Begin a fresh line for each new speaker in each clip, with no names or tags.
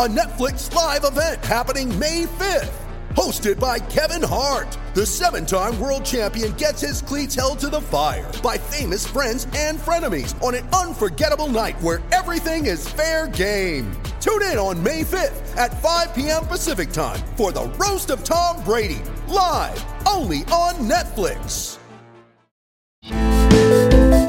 a Netflix live event happening May 5th. Hosted by Kevin Hart, the seven time world champion gets his cleats held to the fire by famous friends and frenemies on an unforgettable night where everything is fair game. Tune in on May 5th at 5 p.m. Pacific time for the Roast of Tom Brady, live only on Netflix.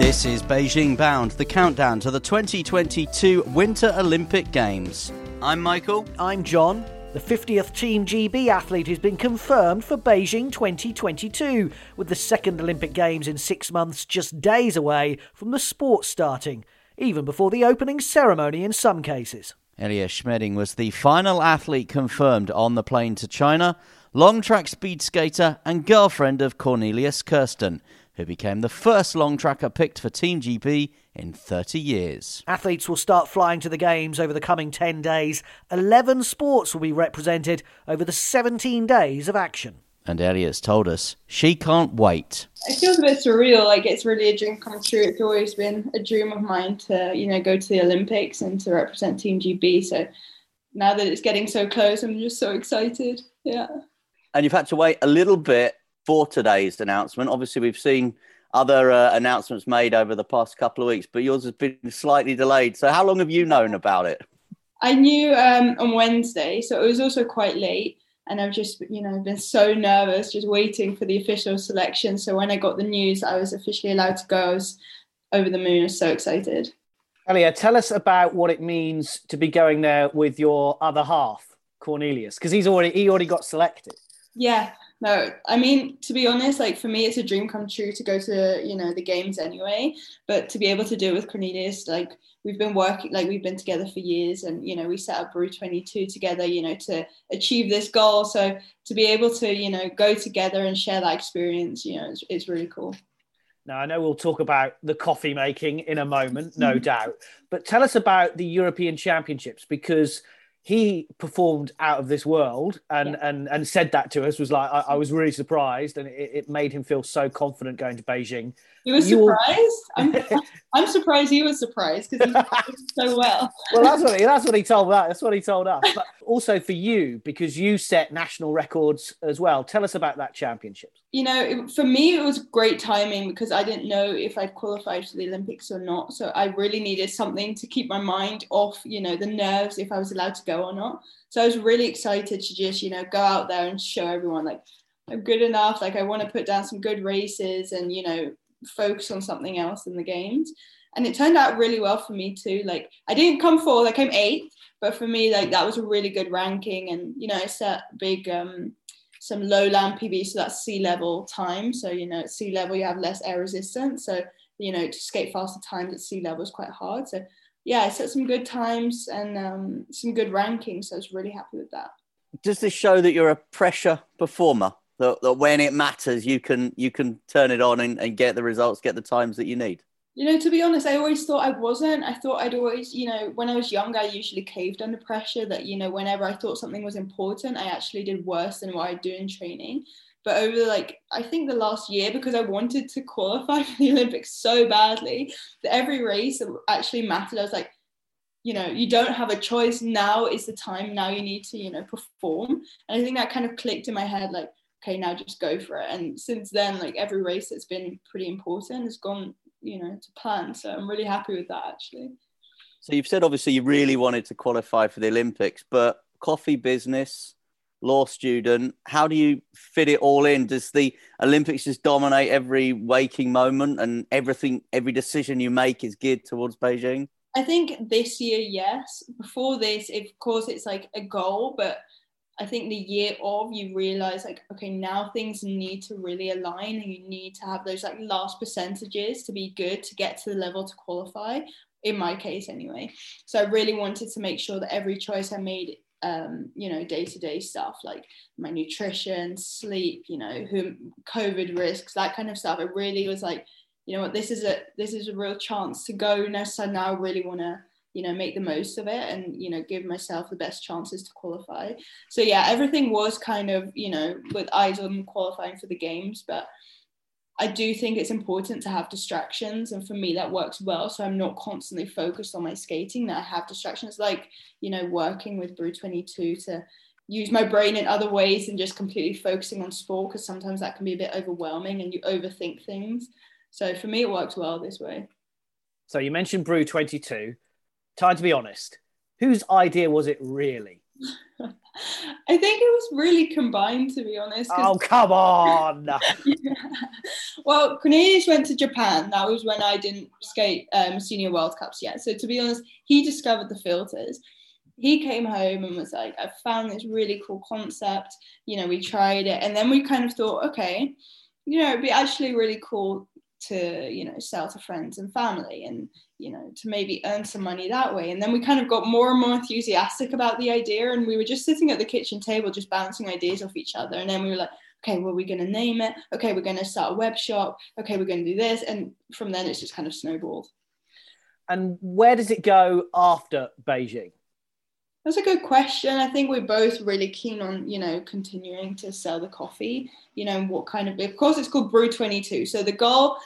This is Beijing Bound, the countdown to the 2022 Winter Olympic Games. I'm Michael.
I'm John. The 50th Team GB athlete has been confirmed for Beijing 2022, with the second Olympic Games in six months just days away from the sport starting, even before the opening ceremony in some cases.
Ellia Smeding was the final athlete confirmed on the plane to China, long track speed skater and girlfriend of Cornelius Kersten, who became the first long tracker picked for Team GB in 30 years.
Athletes will start flying to the Games over the coming 10 days. 11 sports will be represented over the 17 days of action.
And Ellia's told us she can't wait.
It feels a bit surreal. Like it's really a dream come true. It's always been a dream of mine to, you know, go to the Olympics and to represent Team GB. So now that it's getting so close, I'm just so excited. Yeah.
And you've had to wait a little bit for today's announcement. Obviously, we've seen other uh, announcements made over the past couple of weeks, but yours has been slightly delayed. So, how long have you known about it?
I knew um, on Wednesday, so it was also quite late. And I've just, you know, been so nervous, just waiting for the official selection. So when I got the news, I was officially allowed to go. I was over the moon. I was so excited.
Ellia, tell us about what it means to be going there with your other half, Cornelius, because he's already he already got selected.
Yeah, no, I mean to be honest, like for me, it's a dream come true to go to you know the games anyway. But to be able to do it with Cornelius, like we've been working, like we've been together for years, and you know we set up Brew Twenty Two together, you know, to achieve this goal. So to be able to you know go together and share that experience, you know, it's, it's really cool.
Now, I know we'll talk about the coffee making in a moment, no mm-hmm. doubt. But tell us about the European Championships because he performed out of this world and,
Yeah.
and, and said that to us was like, I, I was really surprised and it, it made him feel so confident going to Beijing.
He was surprised. I'm, I'm surprised he was surprised because he did so well.
Well, that's what he, that's what he told us. That's what he told us. But also for you, because you set national records as well. Tell us about that championships.
you know, it, for me, it was great timing because I didn't know if I'd qualified for the Olympics or not. So I really needed something to keep my mind off, you know, the nerves if I was allowed to go or not. So I was really excited to just, you know, go out there and show everyone like I'm good enough. Like I want to put down some good races and, you know, focus on something else in the games. And it turned out really well for me too. Like I didn't come fourth, I came eighth, but for me, like that was a really good ranking. And, you know, I set big um some low land PB, so that's sea level time. So, you know, at sea level, you have less air resistance. So, you know, to skate faster times at sea level is quite hard. So, yeah, I set some good times and um, some good rankings. So, I was really happy with that.
Does this show that you're a pressure performer? That, that when it matters, you can you can turn it on and, and get the results, get the times that you need.
You know, to be honest, I always thought I wasn't. I thought I'd always, you know, when I was younger, I usually caved under pressure that, you know, whenever I thought something was important, I actually did worse than what I do in training. But over like, I think the last year, because I wanted to qualify for the Olympics so badly, that every race actually mattered. I was like, you know, you don't have a choice. Now is the time. Now you need to, you know, perform. And I think that kind of clicked in my head, like, okay, now just go for it. And since then, like every race that's been pretty important has gone, you know, to plan. So I'm really happy with that actually.
So you've said obviously you really wanted to qualify for the Olympics, but coffee business, law student, how do you fit it all in? Does the Olympics just dominate every waking moment and everything, every decision you make is geared towards Beijing?
I think this year, yes. Before this, of course, it's like a goal, but I think the year of you realize like okay now things need to really align and you need to have those like last percentages to be good to get to the level to qualify in my case anyway. So I really wanted to make sure that every choice I made um, you know day to day stuff like my nutrition sleep you know who COVID risks that kind of stuff. It really was like you know what this is a this is a real chance to go now so now I really want to you know make the most of it and you know give myself the best chances to qualify. So yeah everything was kind of you know with eyes on qualifying for the games but I do think it's important to have distractions and for me that works well so I'm not constantly focused on my skating that I have distractions like you know working with Brew 22 to use my brain in other ways and just completely focusing on sport because sometimes that can be a bit overwhelming and you overthink things. So for me it works well this way.
So you mentioned Brew 22 time to be honest. Whose idea was it really?
I think it was really combined, to be honest.
Oh, come on.
yeah. Well, Cornelius went to Japan. That was when I didn't skate um, Senior World Cups yet. So, to be honest, he discovered the filters. He came home and was like, I found this really cool concept. You know, we tried it. And then we kind of thought, okay, you know, it'd be actually really cool to, you know, sell to friends and family. And, you know, to maybe earn some money that way. And then we kind of got more and more enthusiastic about the idea. And we were just sitting at the kitchen table, just bouncing ideas off each other. And then we were like, okay, well, we're going to name it. Okay, we're going to start a web shop. Okay, we're going to do this. And from then it's just kind of snowballed.
And where does it go after Beijing?
That's a good question. I think we're both really keen on, you know, continuing to sell the coffee. You know, what kind of, of course, it's called Brew 22. So the goal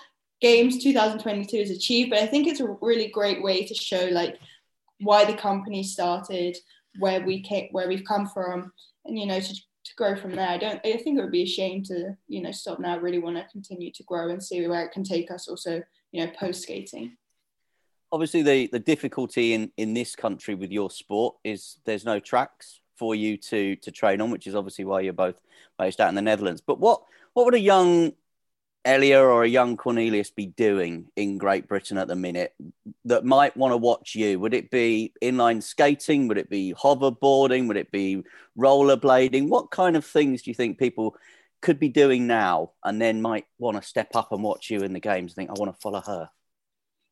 Games 2022 is achieved, but I think it's a really great way to show like why the company started, where we came, where we've come from, and you know to, to grow from there. I don't. I think it would be a shame to you know stop now. I really want to continue to grow and see where it can take us. Also, you know, post skating.
Obviously, the the difficulty in in this country with your sport is there's no tracks for you to to train on, which is obviously why you're both based out in the Netherlands. But what what would a young Ellia or a young Cornelius be doing in Great Britain at the minute that might want to watch you? Would it be inline skating? Would it be hoverboarding? Would it be rollerblading? What kind of things do you think people could be doing now and then might want to step up and watch you in the games and think, I want to follow her?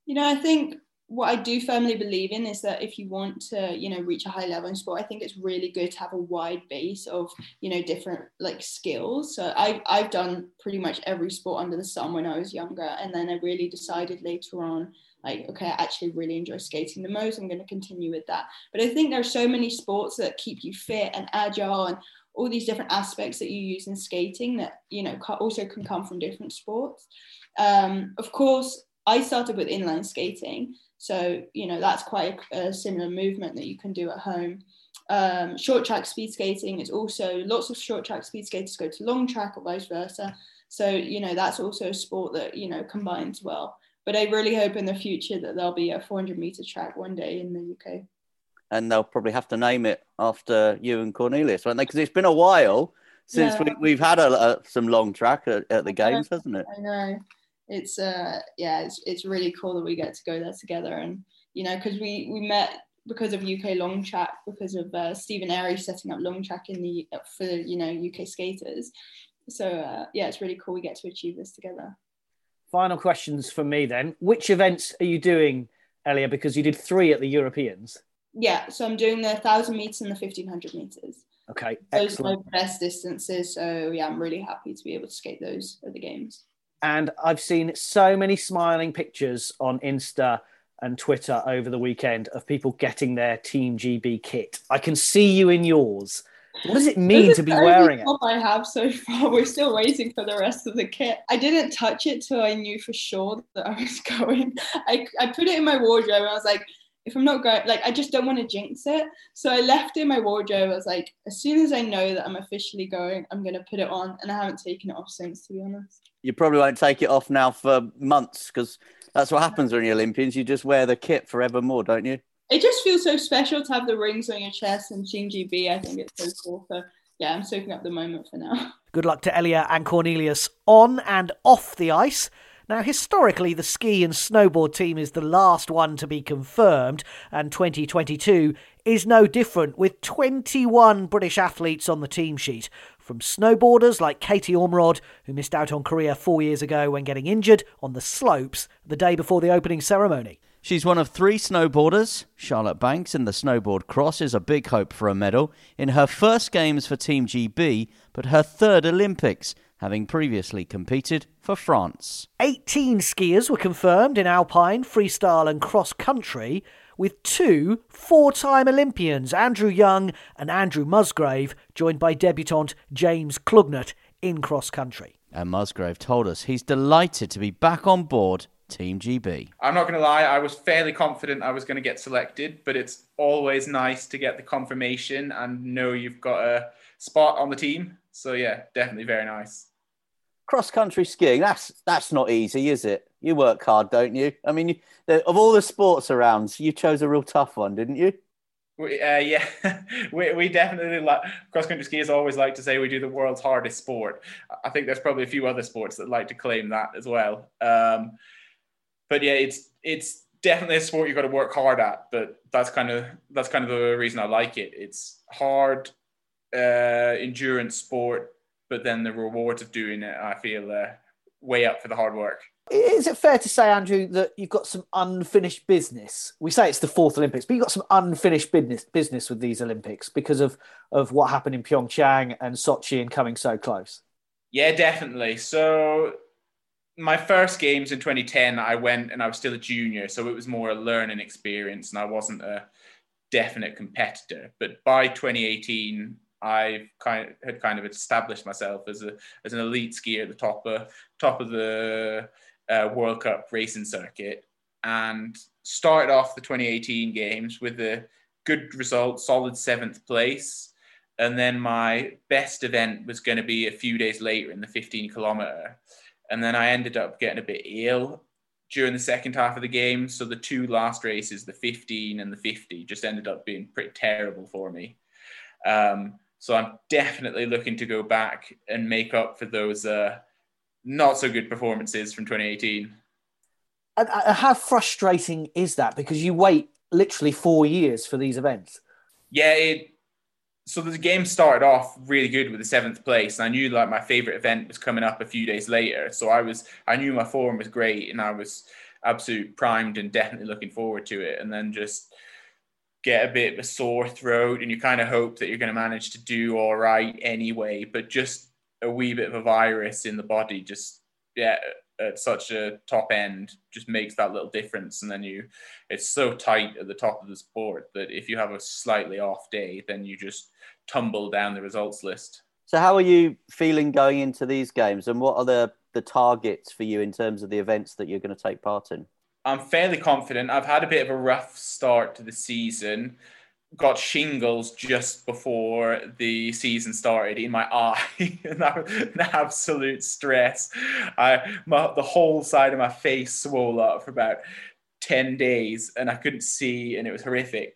You know, I think what I do firmly believe in is that if you want to, you know, reach a high level in sport, I think it's really good to have a wide base of, you know, different like skills. So I've I've done pretty much every sport under the sun when I was younger, and then I really decided later on, like, okay, I actually really enjoy skating the most. I'm going to continue with that. But I think there are so many sports that keep you fit and agile and all these different aspects that you use in skating that you know also can come from different sports. Um, of course, I started with inline skating. So, you know, that's quite a, a similar movement that you can do at home. Um, short track speed skating is also lots of short track speed skaters go to long track or vice versa. So, you know, that's also a sport that, you know, combines well. But I really hope in the future that there'll be a 400 meter track one day in the UK.
And they'll probably have to name it after you and Cornelius, won't they? Because it's been a while since yeah. we, have had a, a, some long track at, at the games, hasn't it?
I know it's uh yeah it's it's really cool that we get to go there together. And you know because we we met because of UK long track because of uh, Stephen Airy setting up long track in the for you know UK skaters. So uh, yeah it's really cool we get to achieve this together.
Final questions for me then. Which events are you doing Ellia? Because you did three at the Europeans.
Yeah so I'm doing the 1000 meters and the 1500 meters.
Okay
those excellent. are my best distances so yeah I'm really happy to be able to skate those at the games
and I've seen so many smiling pictures on Insta and Twitter over the weekend of people getting their Team GB kit. I can see you in yours. What does it mean to be wearing it?
I have so far. We're still waiting for the rest of the kit. I didn't touch it till I knew for sure that I was going. I, I put it in my wardrobe and I was like, if I'm not going, like, I just don't want to jinx it. So I left it in my wardrobe. I was like, as soon as I know that I'm officially going, I'm going to put it on. And I haven't taken it off since, to be honest.
You probably won't take it off now for months because that's what happens when you're Olympians. You just wear the kit forevermore, don't you?
It just feels so special to have the rings on your chest and Team GB. I think it's so cool. So, yeah, I'm soaking up the moment for now.
Good luck to Ellia and Cornelius on and off the ice. Now, historically, the ski and snowboard team is the last one to be confirmed, and 2022 is no different, with 21 British athletes on the team sheet. From snowboarders like Katie Ormerod, who missed out on Korea four years ago when getting injured on the slopes the day before the opening ceremony.
She's one of three snowboarders. Charlotte Banks in the snowboard cross is a big hope for a medal in her first games for Team GB, but her third Olympics, having previously competed for France.
18 skiers were confirmed in alpine, freestyle, and cross country, with two four time Olympians, Andrew Young and Andrew Musgrave, joined by debutant James Clugnet in cross country.
And Musgrave told us he's delighted to be back on board Team GB.
I'm not going to lie, I was fairly confident I was going to get selected, but it's always nice to get the confirmation and know you've got a spot on the team. So, yeah, definitely very nice.
Cross country skiing, that's that's not easy, is it? You work hard, don't you? I mean, you, of all the sports around, you chose a real tough one, didn't you?
We, uh, yeah, we, we definitely like cross country skiers always like to say we do the world's hardest sport. I think there's probably a few other sports that like to claim that as well. Um, but yeah, it's it's definitely a sport you've got to work hard at. But that's kind of that's kind of the reason I like it. It's hard, uh, endurance sport, but then the rewards of doing it, I feel, uh, way up for the hard work.
Is it fair to say, Andrew, that you've got some unfinished business? We say it's the fourth Olympics, but you've got some unfinished business business with these Olympics because of of what happened in Pyeongchang and Sochi and coming so close.
Yeah, definitely. So my first games in 2010, I went and I was still a junior, so it was more a learning experience, and I wasn't a definite competitor. But by 2018, I kind of, had kind of established myself as a as an elite skier at the top of top of the uh, World Cup racing circuit, and started off the 2018 games with a good result, solid seventh place. And then my best event was going to be a few days later in the 15 kilometer and then I ended up getting a bit ill during the second half of the game. So the two last races, the 15 and the 50, just ended up being pretty terrible for me. Um, so I'm definitely looking to go back and make up for those uh, not so good performances from 2018.
Uh, uh, how frustrating is that? Because you wait literally four years for these events.
Yeah, it so the game started off really good with the seventh place and i knew like my favorite event was coming up a few days later so i was i knew my form was great and i was absolutely primed and definitely looking forward to it and then just get a bit of a sore throat and you kind of hope that you're going to manage to do all right anyway but just a wee bit of a virus in the body just yeah at such a top end just makes that little difference. And then you it's so tight at the top of the sport that if you have a slightly off day then you just tumble down the results list.
So how are you feeling going into these games? And what are the the targets for you in terms of the events that you're going to take part in?
I'm fairly confident. I've had a bit of a rough start to the season got shingles just before the season started in my eye. And that an absolute stress. I my, the whole side of my face swole up for about 10 days and i couldn't see and it was horrific.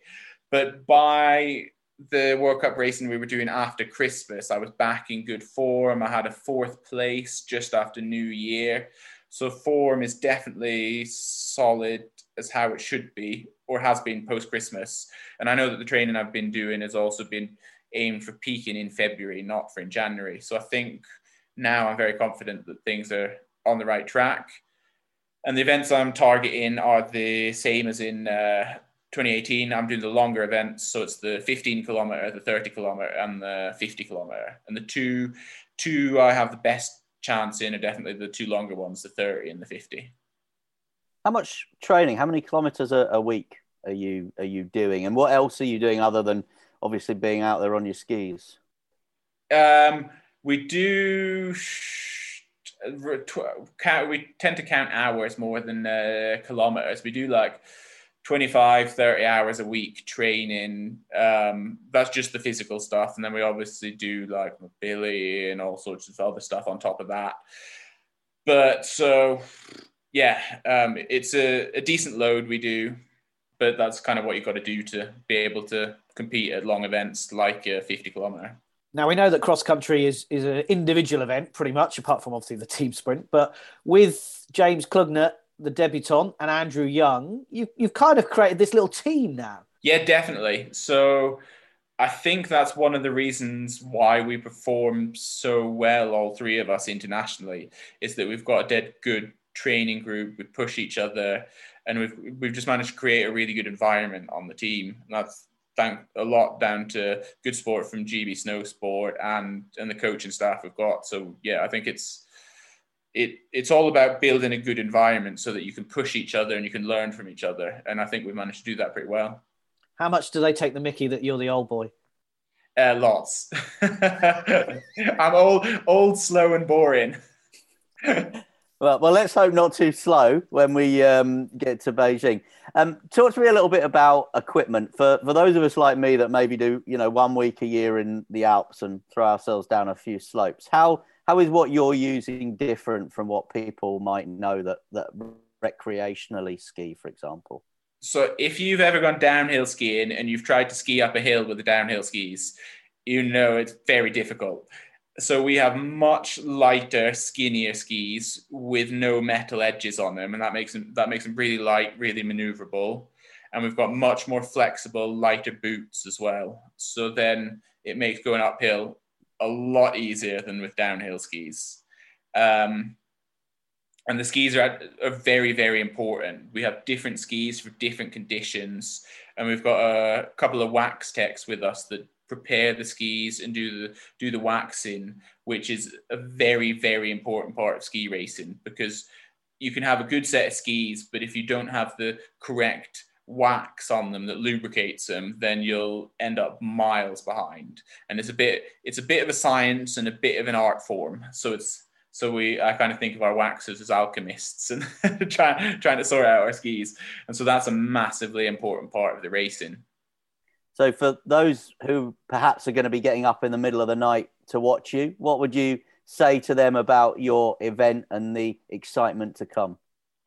But by the world cup racing we were doing after christmas i was back in good form. I had a fourth place just after new year. So form is definitely solid as how it should be or has been post Christmas. And I know that the training I've been doing has also been aimed for peaking in February, not for in January. So I think now I'm very confident that things are on the right track. And the events I'm targeting are the same as in uh, 2018. I'm doing the longer events, so it's the 15 kilometer, the 30 kilometer, and the 50 kilometer. And the two, two I have the best chance in are definitely the two longer ones, the 30 and the 50.
How much training? How many kilometers a, a week are you are you doing, and what else are you doing other than obviously being out there on your skis?
Um, we do. We tend to count hours more than uh, kilometers. We do like 25, 30 hours a week training. Um, that's just the physical stuff. And then we obviously do like mobility and all sorts of other stuff on top of that. But so yeah, um, it's a, a decent load we do, but that's kind of what you've got to do to be able to compete at long events like a 50 kilometer.
Now we know that cross country is is an individual event, pretty much, apart from obviously the team sprint. But with James Clugnet, the debutant, and Andrew Young, you you've kind of created this little team now.
Yeah, definitely. So I think that's one of the reasons why we perform so well, all three of us internationally, is that we've got a dead good training group. We push each other, and we've we've just managed to create a really good environment on the team. And that's thank a lot down to good sport from GB Snowsport and and the coaching staff we've got. So yeah, I think it's it it's all about building a good environment so that you can push each other and you can learn from each other. And I think we've managed to do that pretty well.
How much do they take the Mickey that you're the old boy?
Uh, lots. I'm old, old, slow, and boring.
Well, well, let's hope not too slow when we um, get to Beijing. Um, talk to me a little bit about equipment for for those of us like me that maybe do you know one week a year in the Alps and throw ourselves down a few slopes. How how is what you're using different from what people might know that that recreationally ski, for example?
So, if you've ever gone downhill skiing and you've tried to ski up a hill with the downhill skis, you know it's very difficult so we have much lighter, skinnier skis with no metal edges on them, and that makes them that makes them really light, really maneuverable. And we've got much more flexible, lighter boots as well. So then it makes going uphill a lot easier than with downhill skis. Um, and the skis are, are very, very important. We have different skis for different conditions, and we've got a couple of wax techs with us that prepare the skis and do the do the waxing, which is a very very important part of ski racing because you can have a good set of skis, but if you don't have the correct wax on them that lubricates them, then you'll end up miles behind. And it's a bit it's a bit of a science and a bit of an art form. So it's so we I kind of think of our waxers as alchemists and trying trying to sort out our skis. And so that's a massively important part of the racing.
So, for those who perhaps are going to be getting up in the middle of the night to watch you, what would you say to them about your event and the excitement to come?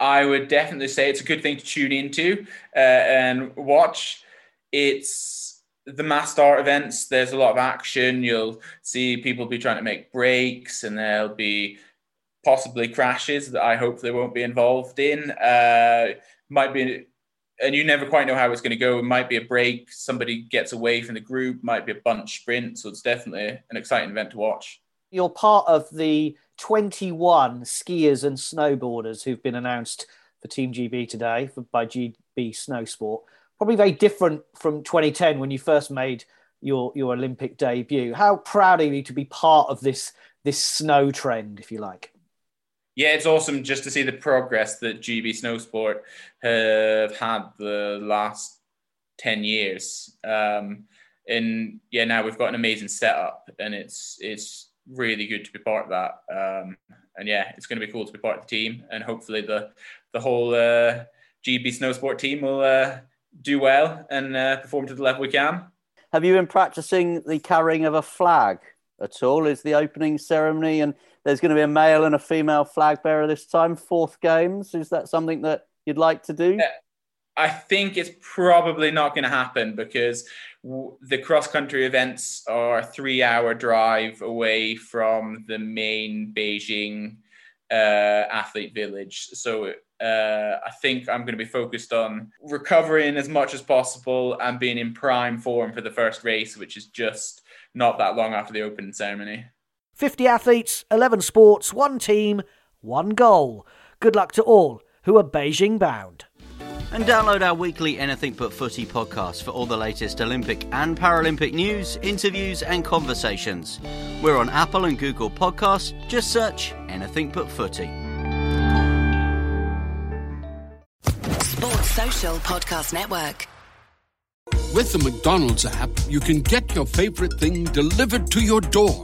I would definitely say it's a good thing to tune into uh, and watch. It's the mass start events. There's a lot of action. You'll see people be trying to make breaks, and there'll be possibly crashes that I hope they won't be involved in. Uh, might be and you never quite know how it's going to go. It might be a break, somebody gets away from the group, might be a bunch sprint. So it's definitely an exciting event to watch.
You're part of the 21 skiers and snowboarders who've been announced for Team GB today by GB Snowsport. Probably very different from 2010 when you first made your, your Olympic debut. How proud are you to be part of this, this snow trend, if you like?
Yeah, it's awesome just to see the progress that GB Snowsport have had the last 10 years. Um, and yeah, now we've got an amazing setup and it's, it's really good to be part of that. Um, and yeah, it's going to be cool to be part of the team and hopefully the, the whole uh, GB Snowsport team will uh, do well and uh, perform to the level we can.
Have you been practicing the carrying of a flag at all? Is the opening ceremony and there's going to be a male and a female flag bearer this time. Fourth games. Is that something that you'd like to do?
I think it's probably not going to happen because the cross country events are a three hour drive away from the main Beijing uh, athlete village. So uh, I think I'm going to be focused on recovering as much as possible and being in prime form for the first race, which is just not that long after the opening ceremony.
50 athletes, 11 sports, one team, one goal. Good luck to all who are Beijing bound.
And download our weekly Anything But Footy podcast for all the latest Olympic and Paralympic news, interviews, and conversations. We're on Apple and Google Podcasts. Just search Anything But Footy.
Sports Social Podcast Network.
With the McDonald's app, you can get your favorite thing delivered to your door.